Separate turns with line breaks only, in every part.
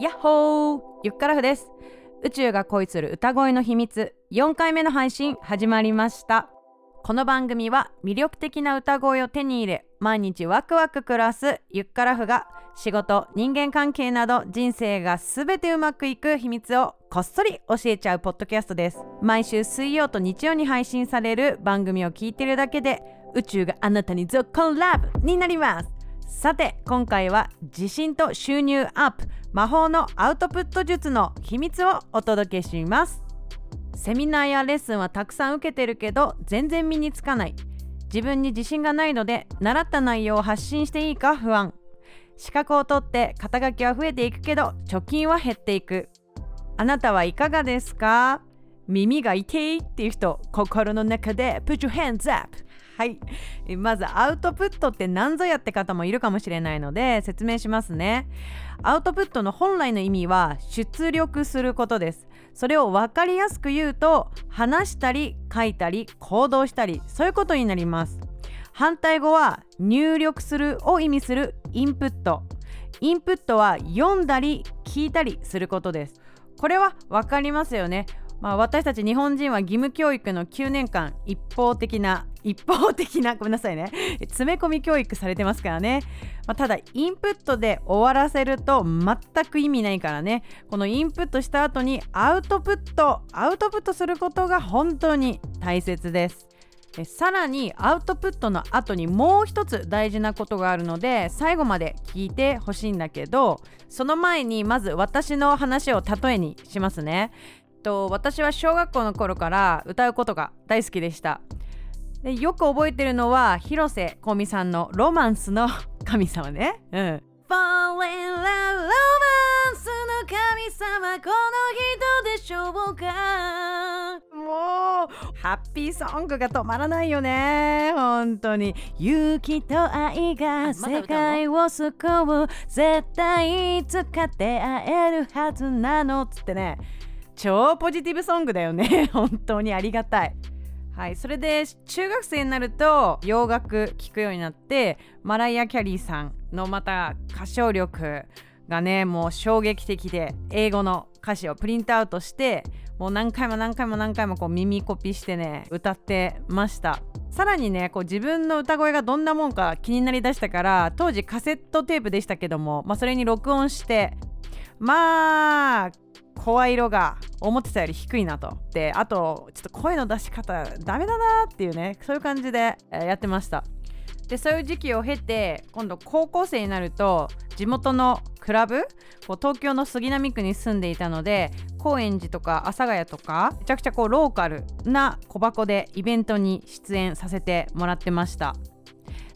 やっほー！ゆっからふです。宇宙が恋する歌声の秘密。4回目の配信始まりました。この番組は魅力的な歌声を手に入れ毎日ワクワク暮らすゆっからふが仕事人間関係など人生がすべてうまくいく秘密をこっそり教えちゃうポッドキャストです。毎週水曜と日曜に配信される番組を聞いてるだけで宇宙があなたにゾッコンラブになります。さて今回は自信と収入アップ魔法のアウトプット術の秘密をお届けします。セミナーやレッスンはたくさん受けてるけど全然身につかない。自分に自信がないので習った内容を発信していいか不安。資格を取って肩書きは増えていくけど貯金は減っていく。あなたはいかがですか？耳が痛いっていう人心の中で。Put your hands up はい。まずアウトプットって何ぞやって方もいるかもしれないので説明しますね。アウトプットの本来の意味は出力することです。それを分かりやすく言うと話したり書いたり行動したりそういうことになります。反対語は入力するを意味するインプット。インプットは読んだり聞いたりすることです。これは分かりますよね。まあ、私たち日本人は義務教育の9年間一方的な一方的なごめんなさいね。詰め込み教育されてますからね、まあ、ただインプットで終わらせると全く意味ないからね。このインプットした後にアウトプット。アウトプットすることが本当に大切です。さらにアウトプットの後にもう一つ大事なことがあるので最後まで聞いてほしいんだけどその前にまず私の話を例えにしますね。と私は小学校の頃から歌うことが大好きでした。でよく覚えてるのは広瀬香美さんの「ロマンスの神様ね」うん。Fall in love ロマンスの神様この人でしょうか？もうハッピーソングが止まらないよね。本当に。勇気と愛が世界を救う。絶対使って会えるはずなの。つってね。超ポジティブソングだよね。本当にありがたいはいそれで中学生になると洋楽聴くようになってマライア・キャリーさんのまた歌唱力がねもう衝撃的で英語の歌詞をプリントアウトしてもう何回も何回も何回もこう耳コピしてね歌ってました。さらにねこう自分の歌声がどんなもんか気になりだしたから当時カセットテープでしたけども、まあ、それに録音してまあ声色が思ってたより低いなと。であとちょっと声の出し方ダメだなっていうねそういう感じで、やってました。でそういう時期を経て今度高校生になると地元のクラブこう東京の杉並区に住んでいたので高円寺とか阿佐ヶ谷とかめちゃくちゃこうローカルな小箱でイベントに出演させてもらってました。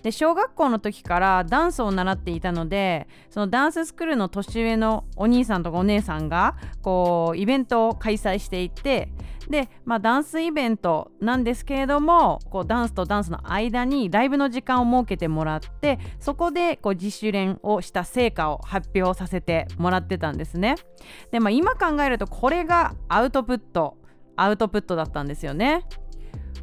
で小学校の時からダンスを習っていたのでそのダンススクールの年上のお兄さんとかお姉さんがこうイベントを開催していてで、まあ、ダンスイベントなんですけれどもこうダンスとダンスの間にライブの時間を設けてもらってそこでこう自主練をした成果を発表させてもらってたんですね。で、まあ、今考えるとこれがアウトプットアウトプットだったんですよね。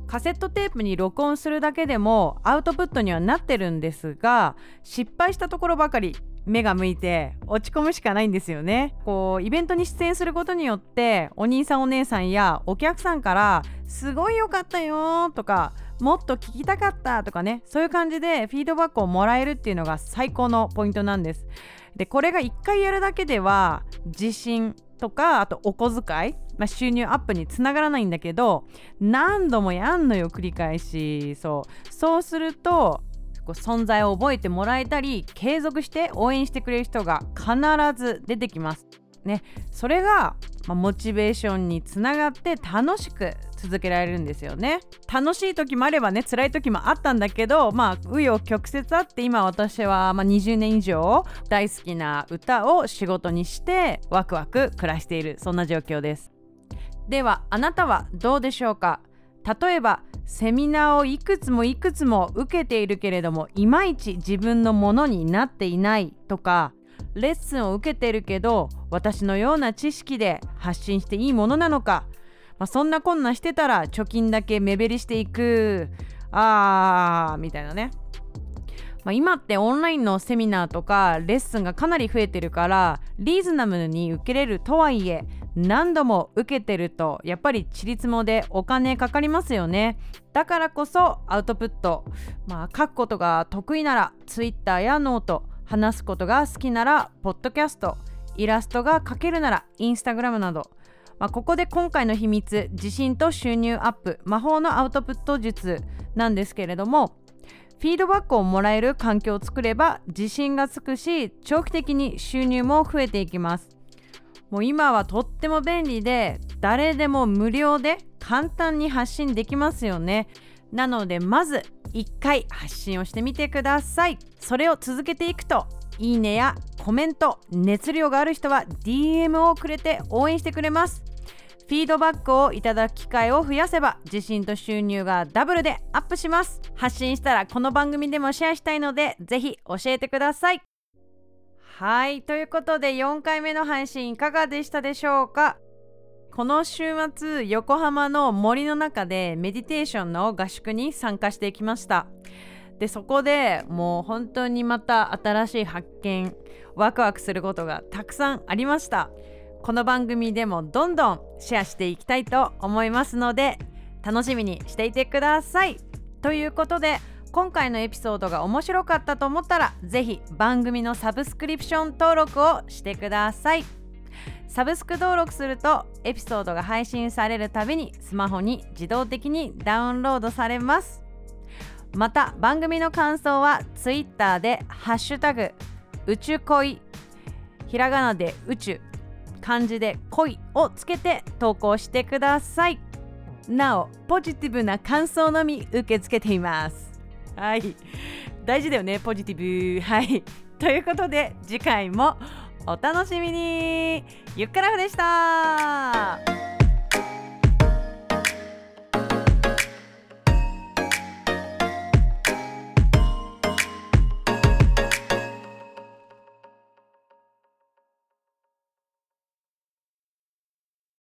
カセットテープに録音するだけでもアウトプットにはなってるんですが失敗したところばかり目が向いて落ち込むしかないんですよね。こうイベントに出演することによってお兄さんお姉さんやお客さんから「すごい良かったよ」とかもっと聞きたかったとかねそういう感じでフィードバックをもらえるっていうのが最高のポイントなんです。でこれが1回やるだけでは自信とかあとお小遣い、まあ、収入アップにつながらないんだけど何度もやんのよ繰り返し。そう。そうするとこう存在を覚えてもらえたり継続して応援してくれる人が必ず出てきます。ね、それが、ま、モチベーションにつながって楽しく続けられるんですよね。楽しい時もあればね辛い時もあったんだけどまあ紆余曲折あって今私はまあ20年以上大好きな歌を仕事にしてワクワク暮らしているそんな状況です。ではあなたはどうでしょうか？例えばセミナーをいくつもいくつも受けているけれどもいまいち自分のものになっていないとかレッスンを受けてるけど私のような知識で発信していいものなのか、まあ、そんなこんなしてたら貯金だけ目減りしていく。あーみたいなね。まあ、今ってオンラインのセミナーとかレッスンがかなり増えてるからリーズナブルに受けれるとはいえ何度も受けてるとやっぱりちりつもでお金かかりますよね。だからこそアウトプットまあ書くことが得意なら Twitter やノート話すことが好きならポッドキャストイラストが描けるならインスタグラムなど。まあ、ここで今回の秘密自信と収入アップ魔法のアウトプット術なんですけれどもフィードバックをもらえる環境を作れば自信がつくし長期的に収入も増えていきます。もう今はとっても便利で誰でも無料で簡単に発信できますよね。なのでまず1回発信をしてみてください。それを続けていくといいねやコメント熱量がある人は DM をくれて応援してくれます。フィードバックをいただく機会を増やせば自信と収入がダブルでアップします。発信したらこの番組でもシェアしたいのでぜひ教えてください。はいということで4回目の配信いかがでしたでしょうか？この週末横浜の森の中でメディテーションの合宿に参加してきました。でそこでもう本当にまた新しい発見ワクワクすることがたくさんありました。この番組でもどんどんシェアしていきたいと思いますので楽しみにしていてください。ということで今回のエピソードが面白かったと思ったらぜひ番組のサブスクリプション登録をしてください。サブスク登録するとエピソードが配信されるたびにスマホに自動的にダウンロードされます。また番組の感想は Twitter で「ハッシュタグ宇宙恋」ひらがなで宇宙。漢字で恋をつけて投稿してください。なおポジティブな感想のみ受け付けています。はい。大事だよねポジティブ。はい。ということで次回もお楽しみに。ゆっくらふでした。